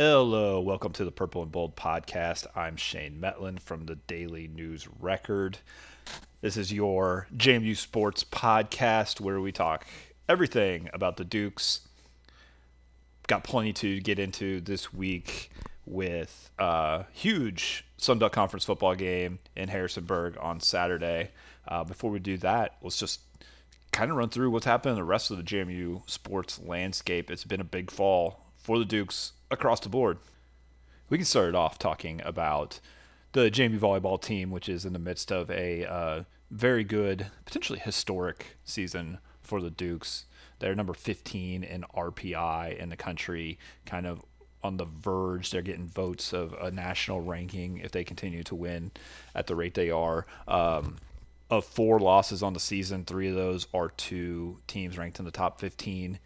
Hello, welcome to the Purple and Bold podcast. I'm Shane Mettlen from the Daily News Record. This is your JMU Sports podcast where we talk everything about the Dukes. Got plenty to get into this week with a huge Sun Belt Conference football game in Harrisonburg on Saturday. Uh, before we do that, let's just kind of run through what's happened in the rest of the JMU sports landscape. It's been a big fall for the Dukes across the board. We can start it off talking about the JMU volleyball team, which is in the midst of a uh, very good, potentially historic season for the Dukes. They're number 15 in RPI in the country, kind of on the verge. They're getting votes of a national ranking if they continue to win at the rate they are. Um, of four losses on the season, three of those are to teams ranked in the top 15.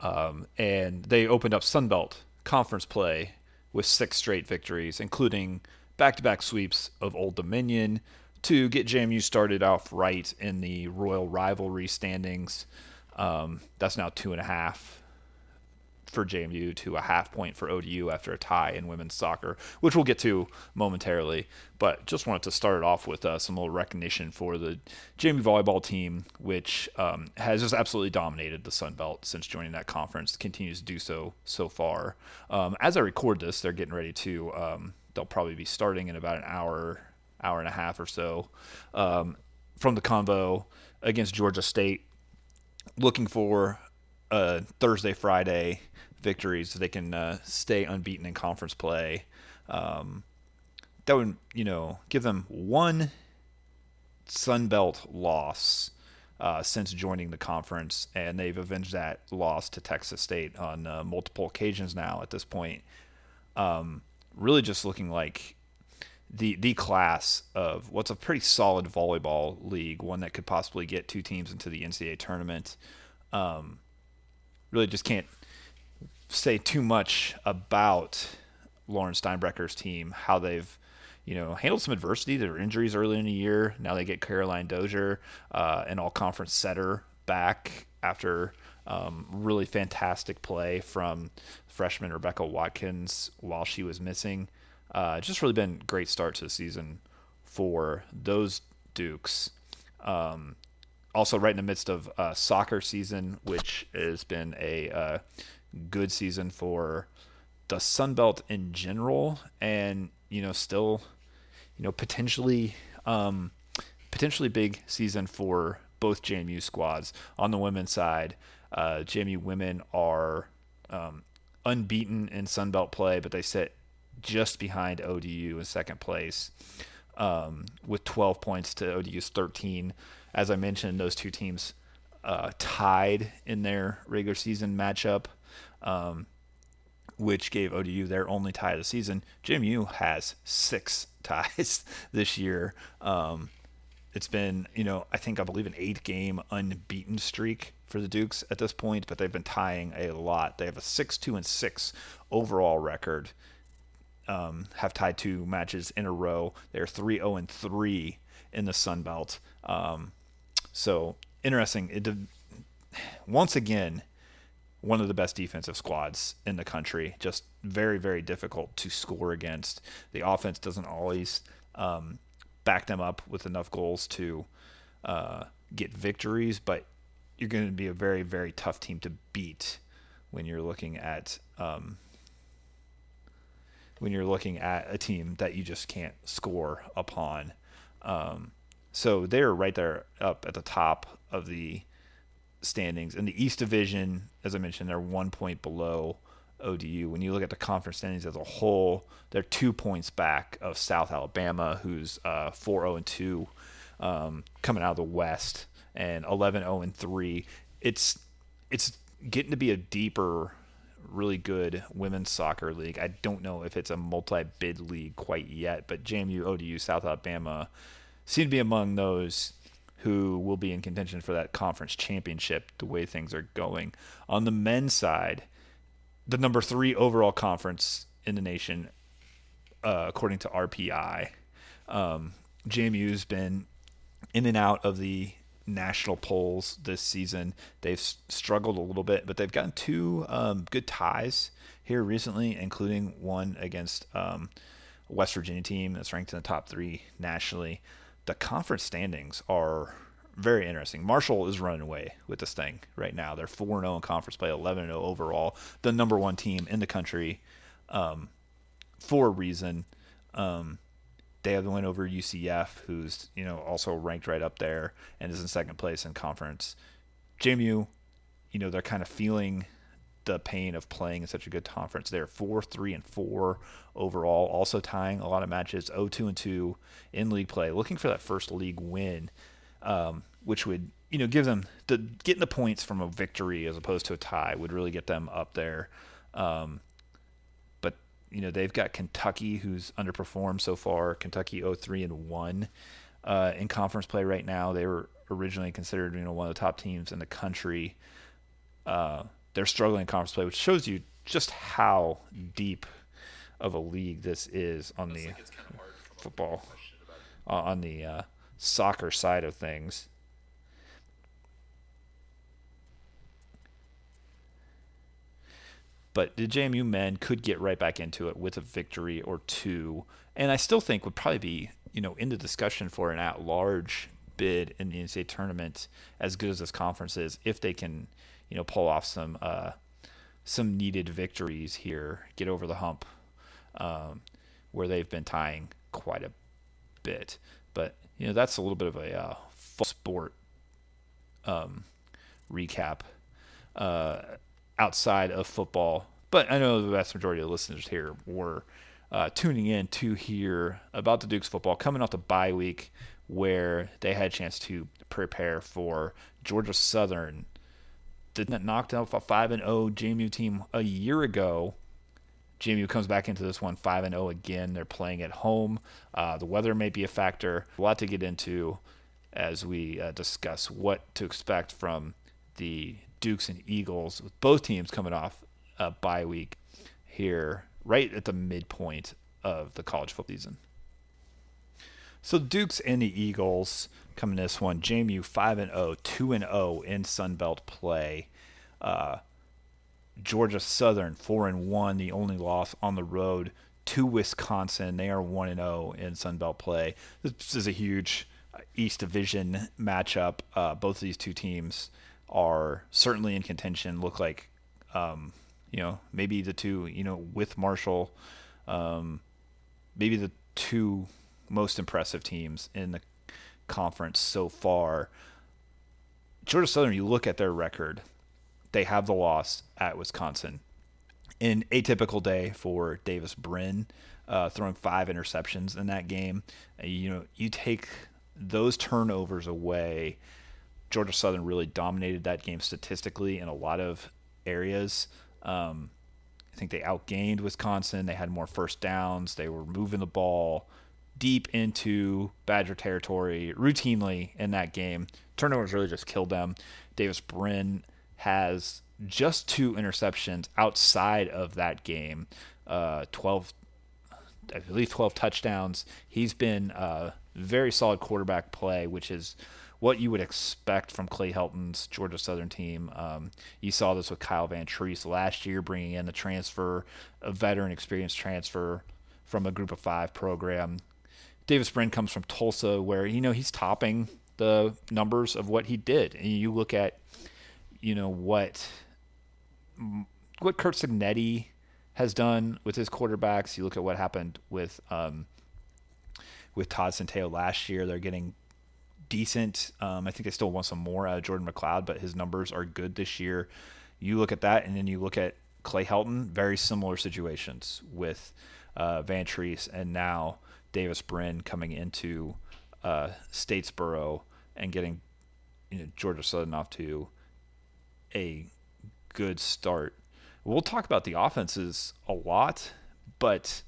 Um, and they opened up Sunbelt conference play with six straight victories, including back to back sweeps of Old Dominion to get JMU started off right in the Royal Rivalry standings. Um, that's now two and a half for JMU to a half point for ODU after a tie in women's soccer, which we'll get to momentarily. But just wanted to start it off with uh, some little recognition for the JMU volleyball team, which um, has just absolutely dominated the Sun Belt since joining that conference. Continues to do so so far. Um, as I record this, they're getting ready to. Um, they'll probably be starting in about an hour, hour and a half or so, um, from the convo against Georgia State. Looking for a Thursday, Friday victories so they can uh, stay unbeaten in conference play. Um, that would, you know, give them one Sun Belt loss uh, since joining the conference, and they've avenged that loss to Texas State on uh, multiple occasions now at this point. Um, really just looking like the the class of what's a pretty solid volleyball league, one that could possibly get two teams into the NCAA tournament. Um, really just can't say too much about Lauren Steinbrecher's team, how they've you know handled some adversity. There were injuries early in the year. Now they get Caroline Dozier, uh, an all-conference setter, back after um, really fantastic play from freshman Rebecca Watkins while she was missing. Uh, just really been great start to the season for those Dukes. Um, also, right in the midst of uh, soccer season, which has been a uh, good season for the Sun Belt in general, and you know, still, you know, potentially, um, potentially big season for both JMU squads. On the women's side, uh, JMU women are um, unbeaten in Sun Belt play, but they sit just behind ODU in second place um, with 12 points to ODU's 13. As I mentioned, those two teams uh, tied in their regular season matchup um, which gave ODU their only tie of the season. JMU has six ties this year. Um, it's been, you know, I think I believe an eight game unbeaten streak for the Dukes at this point, but they've been tying a lot. They have a 6 2 and 6 overall record. Um, have tied two matches in a row. They're 3 0 and 3 in the Sun Belt. Um, so interesting. It, once again, one of the best defensive squads in the country. Just very, very difficult to score against. The offense doesn't always um, back them up with enough goals to uh, get victories, but you're going to be a very, very tough team to beat when you're looking at um, when you're looking at a team that you just can't score upon. Um, so they're right there up at the top of the standings. In the East Division, as I mentioned, they're one point below ODU. When you look at the conference standings as a whole, they're two points back of South Alabama, who's uh, 4 0 and 2 um, coming out of the West, and 11 0 and 3. It's it's getting to be a deeper, really good women's soccer league. I don't know if it's a multi bid league quite yet, but JMU, ODU, South Alabama seem to be among those who will be in contention for that conference championship the way things are going. On the men's side, the number three overall conference in the nation, uh, according to RPI, um, JMU's been in and out of the national polls this season. They've struggled a little bit, but they've gotten two um, good ties here recently, including one against um, West Virginia team that's ranked in the top three nationally. The conference standings are very interesting. Marshall is running away with this thing right now. They're 4 0 in conference play, 11 0 overall, the number one team in the country um, for a reason. Um, they have the win over UCF, who's you know also ranked right up there and is in second place in conference. JMU, you know they're kind of feeling the pain of playing in such a good conference. They're four, three, and four overall, also tying a lot of matches, 0-2 and two in league play, looking for that first league win, um, which would you know give them the getting the points from a victory as opposed to a tie would really get them up there. Um, but you know they've got Kentucky who's underperformed so far. Kentucky 0-3 and 1 uh, in conference play right now. They were originally considered you know one of the top teams in the country. Uh, they're struggling in conference play, which shows you just how deep of a league this is on the like football, uh, on the uh, soccer side of things. But the JMU men could get right back into it with a victory or two, and I still think would probably be you know in the discussion for an at-large bid in the NCAA tournament as good as this conference is if they can you know pull off some uh, some needed victories here, get over the hump um, where they've been tying quite a bit. But you know that's a little bit of a uh, sport um, recap. Uh, outside of football. But I know the vast majority of listeners here were uh, tuning in to hear about the Dukes football coming off the bye week where they had a chance to prepare for Georgia Southern. Didn't knocked off a 5 and 0 JMU team a year ago. JMU comes back into this one 5 and 0 again. They're playing at home. Uh, the weather may be a factor. A lot to get into as we uh, discuss what to expect from the Dukes and Eagles, with both teams coming off a bye week here, right at the midpoint of the college football season. So Dukes and the Eagles coming this one. JMU 5 and 0, 2 and 0 in Sun Belt play. Uh, Georgia Southern 4 and 1, the only loss on the road to Wisconsin. They are 1 and 0 in Sun Belt play. This is a huge East Division matchup. Uh, both of these two teams are certainly in contention. Look like, um, you know, maybe the two, you know, with Marshall, um, maybe the two most impressive teams in the conference so far. Georgia Southern, you look at their record, they have the loss at Wisconsin. In atypical day for Davis Brin, uh, throwing five interceptions in that game. you know, you take those turnovers away Georgia Southern really dominated that game statistically in a lot of areas. Um, I think they outgained Wisconsin. They had more first downs. They were moving the ball deep into Badger territory routinely in that game. Turnovers really just killed them. Davis Brin has just two interceptions outside of that game. Uh, 12, I believe 12 touchdowns. He's been a very solid quarterback play, which is – what you would expect from Clay Helton's Georgia Southern team. Um, you saw this with Kyle Vantrease last year, bringing in a transfer, a veteran experience transfer from a Group of Five program. Davis Brin comes from Tulsa, where you know he's topping the numbers of what he did. And you look at, you know what, what Curt Cignetti has done with his quarterbacks. You look at what happened with um, with Todd Centeio last year. They're getting decent. Um, I think they still want some more out of Jordan McCloud, but his numbers are good this year. You look at that, and then you look at Clay Helton, very similar situations with uh, Vantrease and now Davis Brin coming into uh, Statesboro and getting you know, Georgia Southern off to a good start. We'll talk about the offenses a lot, but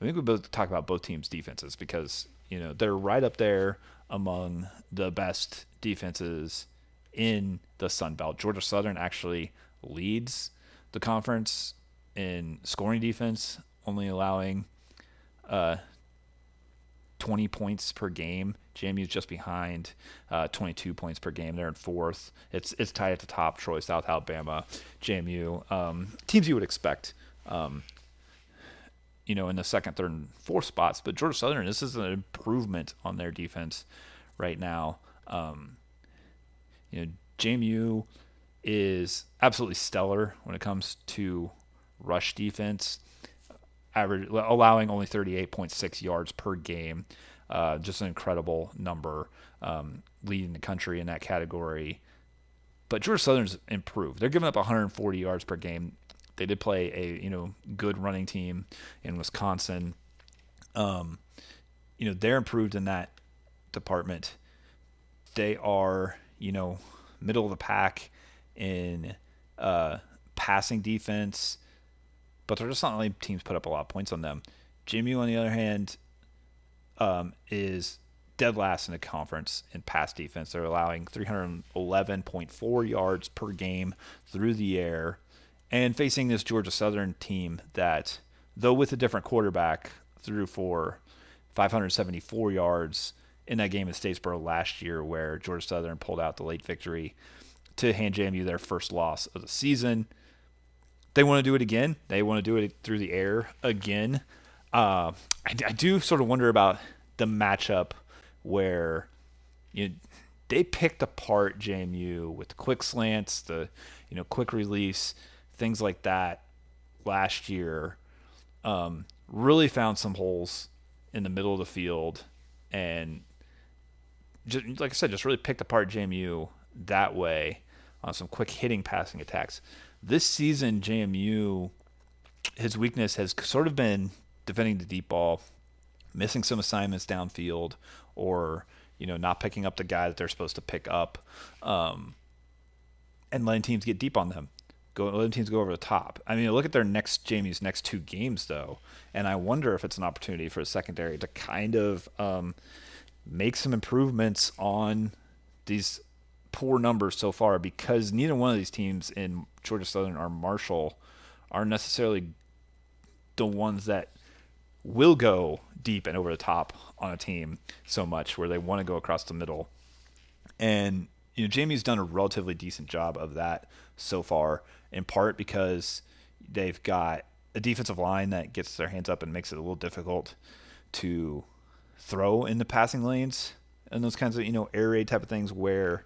I think we both talk about both teams' defenses because you know they're right up there among the best defenses in the Sun Belt. Georgia Southern actually leads the conference in scoring defense, only allowing uh, 20 points per game. JMU's just behind, uh, 22 points per game. They're in fourth. It's it's tied at the top. Troy, South Alabama, JMU, um, teams you would expect. Um, you know, in the second, third, and fourth spots. But Georgia Southern, this is an improvement on their defense right now. Um, you know, JMU is absolutely stellar when it comes to rush defense, average allowing only 38.6 yards per game. Uh, just an incredible number, um, leading the country in that category. But Georgia Southern's improved. They're giving up 140 yards per game. They did play a you know good running team in Wisconsin. Um, you know they're improved in that department. They are you know middle of the pack in uh, passing defense, but they're just not letting teams put up a lot of points on them. JMU, on the other hand, um, is dead last in the conference in pass defense. They're allowing 311.4 yards per game through the air, and facing this Georgia Southern team that, though with a different quarterback, threw for 574 yards in that game at Statesboro last year, where Georgia Southern pulled out the late victory to hand JMU their first loss of the season. They want to do it again. They want to do it through the air again. Uh, I, I, do sort of wonder about the matchup where you know, they picked apart JMU with quick slants, the you know quick release, things like that last year. Um, really found some holes in the middle of the field, and just, like I said, just really picked apart JMU that way on some quick hitting passing attacks. This season, JMU, his weakness has sort of been defending the deep ball, missing some assignments downfield, or you know not picking up the guy that they're supposed to pick up, um, and letting teams get deep on them. Go, letting teams go over the top. I mean, look at their next JMU's next two games though, and I wonder if it's an opportunity for the secondary to kind of um, make some improvements on these poor numbers so far because neither one of these teams in Georgia Southern or Marshall are necessarily the ones that will go deep and over the top on a team so much where they want to go across the middle. And you know, JMU's done a relatively decent job of that so far, in part because they've got a defensive line that gets their hands up and makes it a little difficult to throw in the passing lanes and those kinds of you know air raid type of things where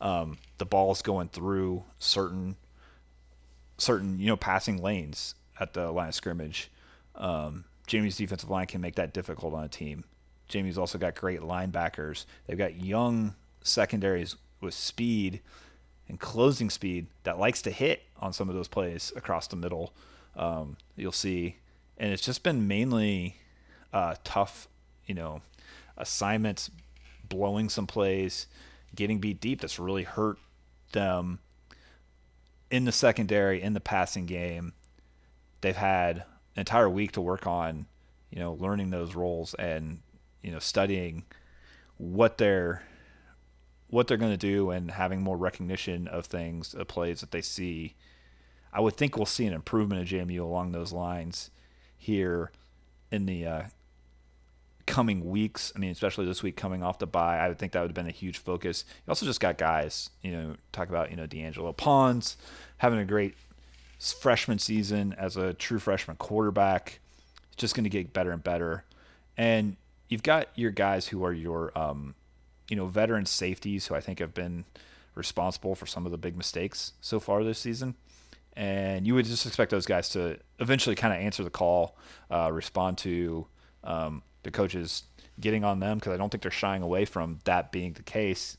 um, the ball's going through certain certain you know passing lanes at the line of scrimmage. Um, JMU's defensive line can make that difficult on a team. JMU's also got great linebackers. They've got young secondaries with speed and closing speed that likes to hit on some of those plays across the middle. Um, you'll see, and it's just been mainly uh, tough, you know, assignments, blowing some plays, getting beat deep. That's really hurt them in the secondary, in the passing game. They've had an entire week to work on, you know, learning those roles and you know studying what they're what they're going to do and having more recognition of things, of plays that they see. I would think we'll see an improvement of JMU along those lines here in the uh, coming weeks. I mean, especially this week coming off the bye, I would think that would have been a huge focus. You also just got guys, you know, talk about, you know, D'Angelo Ponds having a great freshman season as a true freshman quarterback. It's just going to get better and better. And you've got your guys who are your, um, you know, veteran safeties who I think have been responsible for some of the big mistakes so far this season. And you would just expect those guys to eventually kind of answer the call, uh, respond to um, the coaches getting on them because I don't think they're shying away from that being the case.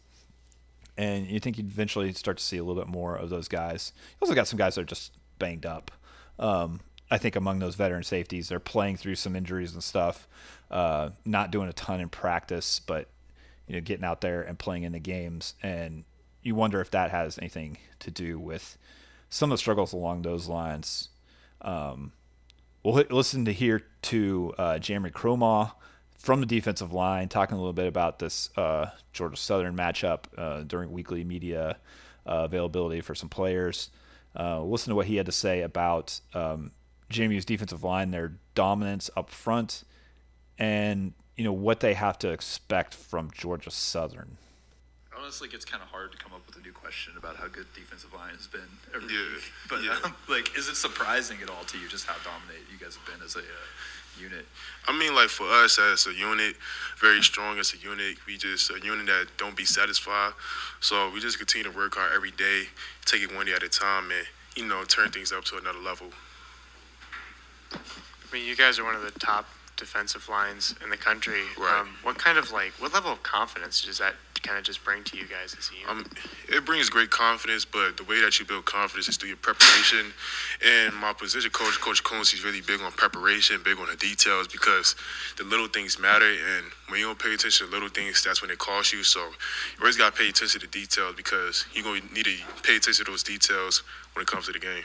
And you think you'd eventually start to see a little bit more of those guys. You also got some guys that are just banged up. Um, I think among those veteran safeties, they're playing through some injuries and stuff, uh, not doing a ton in practice, but you know, getting out there and playing in the games. And you wonder if that has anything to do with some of the struggles along those lines. Um, we'll listen to here to uh, Jamree Kromah from the defensive line talking a little bit about this uh, Georgia Southern matchup uh, during weekly media uh, availability for some players. Uh, listen to what he had to say about um, JMU's defensive line, their dominance up front, and you know what they have to expect from Georgia Southern. Honestly, it's kind of hard to come up with a new question about how good defensive line has been every Yeah, week. But yeah. um, like, is it surprising at all to you just how dominant you guys have been as a uh, unit? I mean, like for us as a unit, very strong as a unit. We just a unit that don't be satisfied. So we just continue to work hard every day, take it one day at a time, and you know turn things up to another level. I mean, you guys are one of the top defensive lines in the country. Right. Um, what kind of like, what level of confidence does that kind of just bring to you guys as a unit? Um, it brings great confidence, but the way that you build confidence is through your preparation. And my position coach, Coach Coons, he's really big on preparation, big on the details because the little things matter. And when you don't pay attention to little things, that's when it costs you. So you always got to pay attention to the details because you're going to need to pay attention to those details when it comes to the game.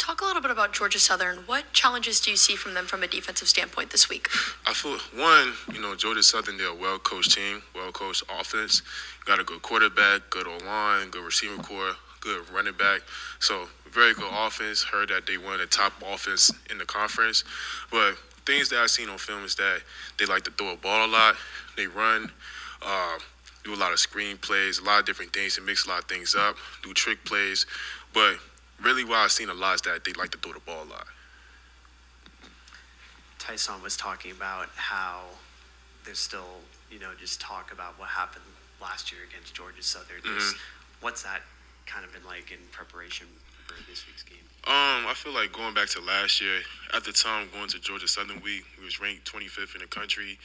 Talk a little bit about Georgia Southern. What challenges do you see from them from a defensive standpoint this week? I feel one, you know, Georgia Southern, they're a well coached team, well coached offense. Got a good quarterback, good O line, good receiver core, good running back. So very good offense. Heard that they won the top offense in the conference. But things that I've seen on film is that they like to throw a ball a lot. They run, uh, do a lot of screen plays, a lot of different things to mix a lot of things up, do trick plays. But really what I've seen a lot is that they like to throw the ball a lot. Tyson was talking about how there's still, you know, just talk about what happened last year against Georgia Southern. There's- What's that kind of been like in preparation for this week's game? Um, I feel like going back to last year, at the time going to Georgia Southern Week, we was ranked 25th in the country,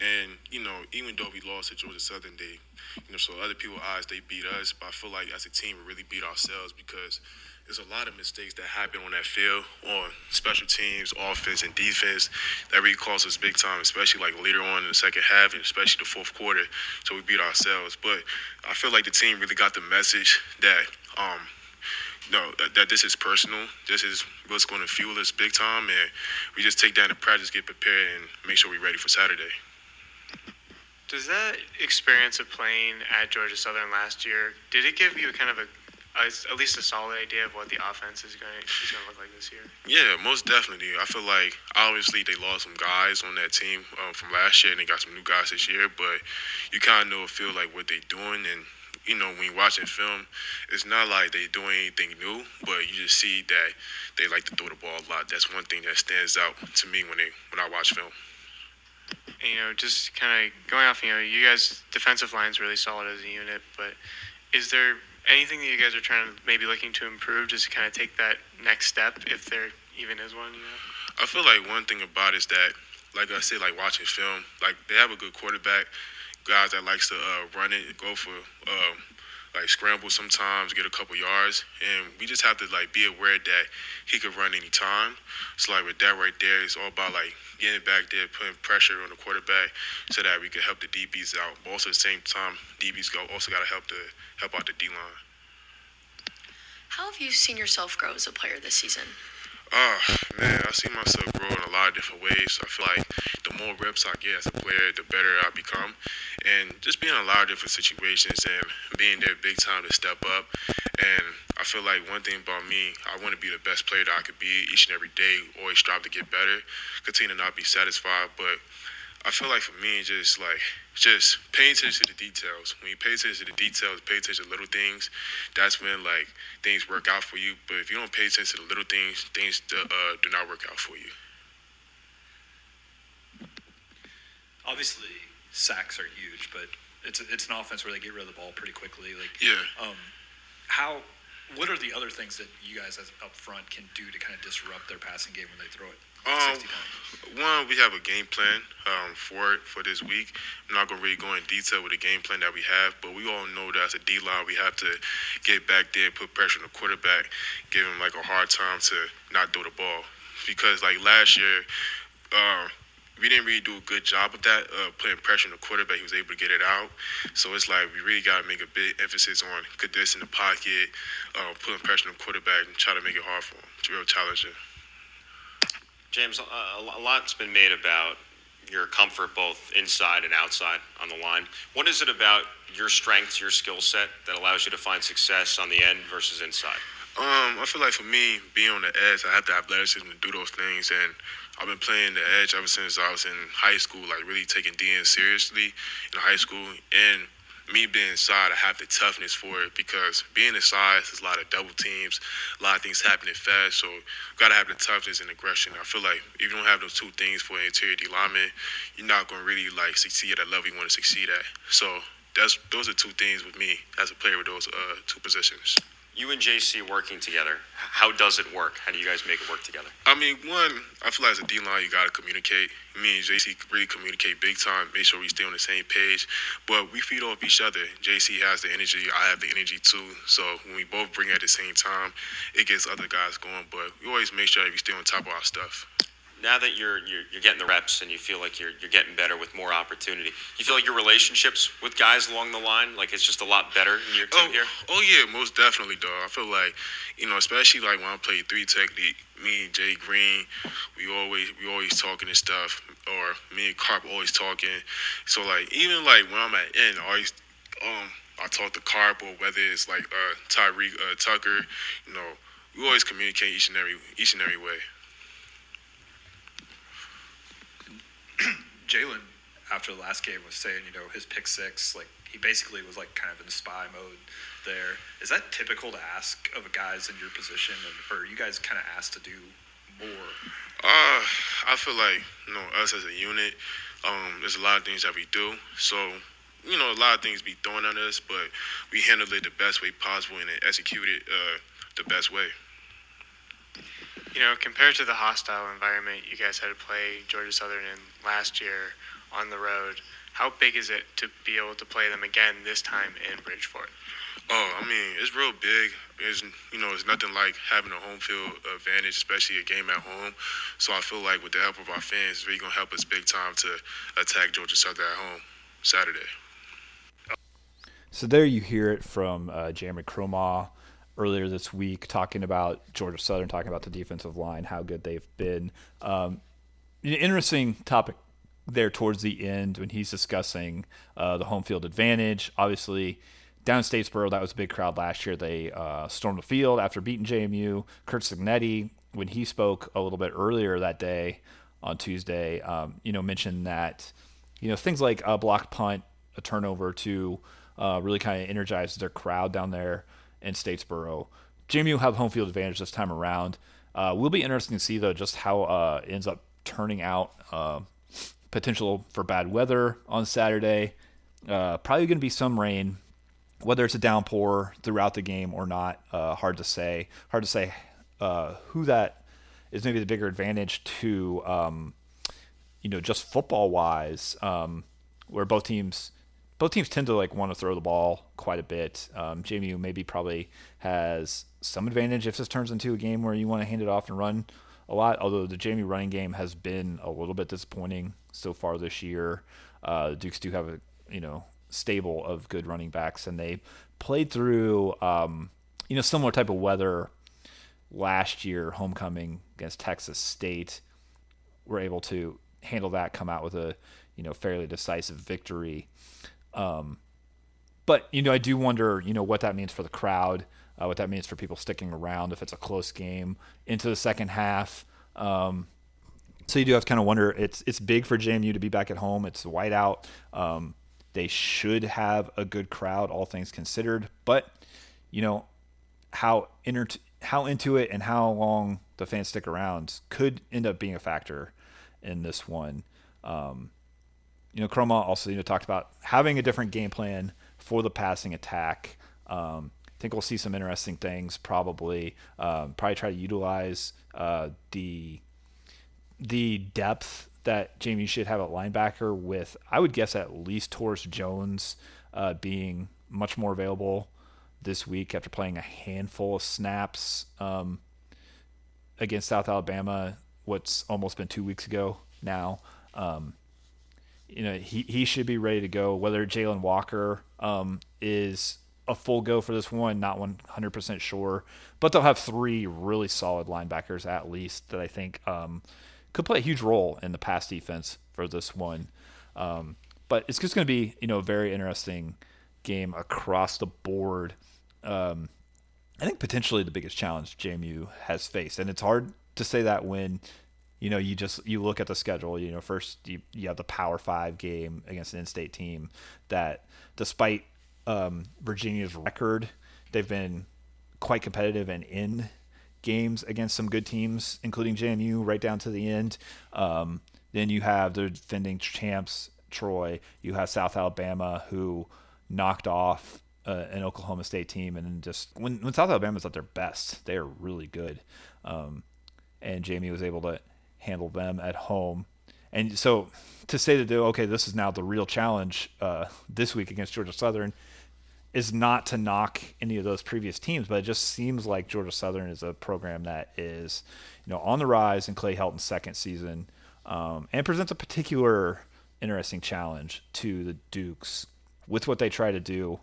and you know, even though we lost to Georgia Southern, they, you know, so other people's eyes they beat us, but I feel like as a team we really beat ourselves because there's a lot of mistakes that happen on that field, on special teams, offense and defense, that really cost us big time, especially like later on in the second half and especially the fourth quarter. So we beat ourselves, but I feel like the team really got the message that. Um, no, that, that this is personal. This is what's going to fuel us big time, and we just take that into practice, get prepared, and make sure we're ready for Saturday. Does that experience of playing at Georgia Southern last year did it give you kind of a at least a solid idea of what the offense is going is going to look like this year? Yeah, most definitely. I feel like obviously they lost some guys on that team um, from last year, and they got some new guys this year. But you kind of know, feel like what they're doing, and you know when you're watching film, it's not like they're doing anything new, but you just see that they like to throw the ball a lot. That's one thing that stands out to me when they when I watch film. And, you know, just kind of going off, you know, you guys defensive line's really solid as a unit, but is there anything that you guys are trying to maybe looking to improve, just to kind of take that next step, if there even is one? You know? I feel like one thing about is that, like I said, like watching film, like they have a good quarterback, guys that likes to uh, run it, go for um, like scramble sometimes, get a couple yards, and we just have to like be aware that he could run anytime. So like with that right there, it's all about like getting back there, putting pressure on the quarterback, so that we can help the DBs out. But also at the same time, DBs go also got to help the help out the D line. How have you seen yourself grow as a player this season? Oh man, I see myself grow in a lot of different ways. I feel like the more reps I get as a player, the better I become, and just being in a lot of different situations and being there big time to step up. And I feel like one thing about me, I want to be the best player that I could be each and every day. Always strive to get better, continue to not be satisfied, but I feel like for me, it's just like just paying attention to the details. When you pay attention to the details, pay attention to little things. That's when like things work out for you. But if you don't pay attention to the little things, things uh, do not work out for you. Obviously, sacks are huge, but it's it's an offense where they get rid of the ball pretty quickly. Like, Yeah. um, how? What are the other things that you guys as up front can do to kind of disrupt their passing game when they throw it? Um, one, we have a game plan um, for it for this week. I'm not gonna really go in detail with the game plan that we have, but we all know that as a D line, we have to get back there, put pressure on the quarterback, give him like a hard time to not throw the ball, because like last year. Uh, we didn't really do a good job of that, uh, putting pressure on the quarterback. He was able to get it out. So it's like we really got to make a big emphasis on good this in the pocket, uh, putting pressure on the quarterback, and try to make it hard for him. It's real challenging. James, a lot's been made about your comfort both inside and outside on the line. What is it about your strengths, your skill set, that allows you to find success on the end versus inside? Um, I feel like for me, being on the edge, I have the athleticism to do those things, and I've been playing the edge ever since I was in high school, like really taking DN seriously in high school. And me being inside, I have the toughness for it because being inside, there's a lot of double teams, a lot of things happening fast. So gotta have the toughness and aggression. I feel like if you don't have those two things for an interior D lineman, you're not gonna really like succeed at the level you want to succeed at. So that's those are two things with me as a player with those uh, two positions you and JC working together, how does it work? How do you guys make it work together? I mean, one, I feel like as a D line, you got to communicate. Me and JC really communicate big time, make sure we stay on the same page. But we feed off each other. JC has the energy, I have the energy too. So when we both bring it at the same time, it gets other guys going. But we always make sure we stay on top of our stuff now that you're, you're you're getting the reps and you feel like you're you're getting better with more opportunity, you feel like your relationships with guys along the line, like it's just a lot better in your team oh, here. Oh yeah, most definitely, dog. I feel like, you know, especially like when I play three technique, me and Jay Green, we always we always talking and stuff, or me and Carp always talking. So like even like when I'm at end, I always um I talk to Carp or whether it's like uh Tyreek uh, Tucker, you know, we always communicate each and every each and every way. Jalen, after the last game, was saying, you know, his pick six, like he basically was like kind of in spy mode there. Is that typical to ask of a guys in your position, and, or are you guys kind of asked to do more? Uh, I feel like you know us as a unit. Um, there's a lot of things that we do. So you know, a lot of things be thrown at us, but we handle it the best way possible and execute it uh, the best way you know, compared to the hostile environment you guys had to play Georgia Southern in last year on the road, how big is it to be able to play them again this time in Bridgeforth? Oh, I mean, it's real big. It's you know, it's nothing like having a home field advantage, especially a game at home. So I feel like with the help of our fans, it's really gonna help us big time to attack Georgia Southern at home Saturday. So there you hear it from uh, Jamree Kromah earlier this week talking about Georgia Southern, talking about the defensive line, how good they've been. Um, interesting topic there towards the end when he's discussing uh, the home field advantage. Obviously, down in Statesboro, that was a big crowd last year. They uh, stormed the field after beating JMU. Curt Cignetti, when he spoke a little bit earlier that day on Tuesday, um, you know, mentioned that you know things like a blocked punt, a turnover, to uh, really kind of energize their crowd down there in Statesboro. JMU will have home field advantage this time around. Uh, will be interesting to see though just how uh, it ends up turning out. Uh, potential for bad weather on Saturday. Uh, probably going to be some rain, whether it's a downpour throughout the game or not. Uh, hard to say. Hard to say uh, who that is maybe the bigger advantage to, um, you know, just football wise, um, where both teams both teams tend to like want to throw the ball quite a bit. Um, JMU maybe probably has some advantage if this turns into a game where you want to hand it off and run a lot. Although the JMU running game has been a little bit disappointing so far this year. Uh, Dukes do have a you know stable of good running backs, and they played through um, you know similar type of weather last year, homecoming against Texas State. Were able to handle that, come out with a you know fairly decisive victory. Um, but you know, I do wonder, you know, what that means for the crowd, uh, what that means for people sticking around if it's a close game into the second half. Um, so you do have to kind of wonder. It's it's big for JMU to be back at home. It's whiteout. Um, they should have a good crowd, all things considered. But you know how inter- how into it and how long the fans stick around could end up being a factor in this one. Um, you know, Kromah also you know talked about having a different game plan for the passing attack. Um, I think we'll see some interesting things. Probably, um, probably try to utilize uh, the the depth that JMU should have at linebacker. With I would guess at least Taurus Jones uh, being much more available this week after playing a handful of snaps um, against South Alabama. What's almost been two weeks ago now. Um, you know, he, he should be ready to go. Whether Jalen Walker um, is a full go for this one, not 100% sure. But they'll have three really solid linebackers at least that I think um, could play a huge role in the pass defense for this one. Um, but it's just going to be, you know, a very interesting game across the board. Um, I think potentially the biggest challenge JMU has faced, and it's hard to say that when you know, you just you look at the schedule. You know, first you, you have the Power Five game against an in-state team that, despite um, Virginia's record, they've been quite competitive and in games against some good teams, including JMU, right down to the end. Um, then you have the defending champs Troy. You have South Alabama who knocked off uh, an Oklahoma State team, and just when when South Alabama's at their best, they are really good. Um, and JMU was able to handle them at home. And so to say that okay, this is now the real challenge uh, this week against Georgia Southern is not to knock any of those previous teams, but it just seems like Georgia Southern is a program that is, you know, on the rise in Clay Helton's second season, um, and presents a particular interesting challenge to the Dukes with what they try to do.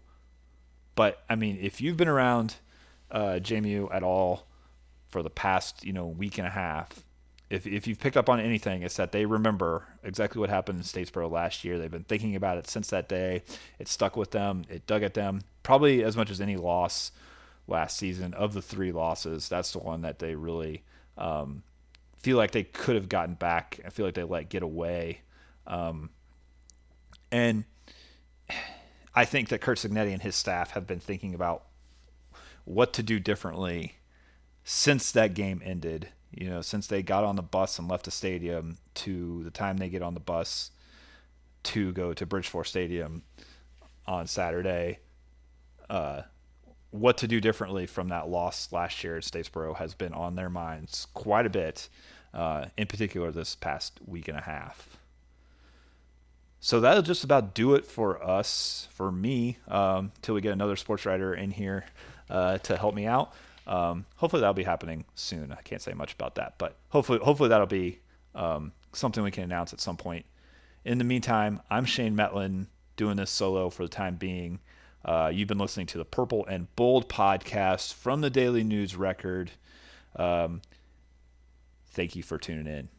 But I mean, if you've been around uh, JMU at all for the past, you know, week and a half, if, if you've picked up on anything, it's that they remember exactly what happened in Statesboro last year. They've been thinking about it since that day. It stuck with them. It dug at them. Probably as much as any loss last season of the three losses, that's the one that they really um, feel like they could have gotten back. I feel like they let get away. Um, and I think that Curt Cignetti and his staff have been thinking about what to do differently since that game ended you know, since they got on the bus and left the stadium to the time they get on the bus to go to Bridgeforth Stadium on Saturday, uh, what to do differently from that loss last year at Statesboro has been on their minds quite a bit, uh, in particular this past week and a half. So that'll just about do it for us, for me, um, till we get another sports writer in here uh, to help me out. Um, hopefully that'll be happening soon. I can't say much about that, but hopefully, hopefully that'll be um, something we can announce at some point. In the meantime, I'm Shane Mettlen doing this solo for the time being. Uh, you've been listening to the Purple and Bold podcast from the Daily News Record. Um, thank you for tuning in.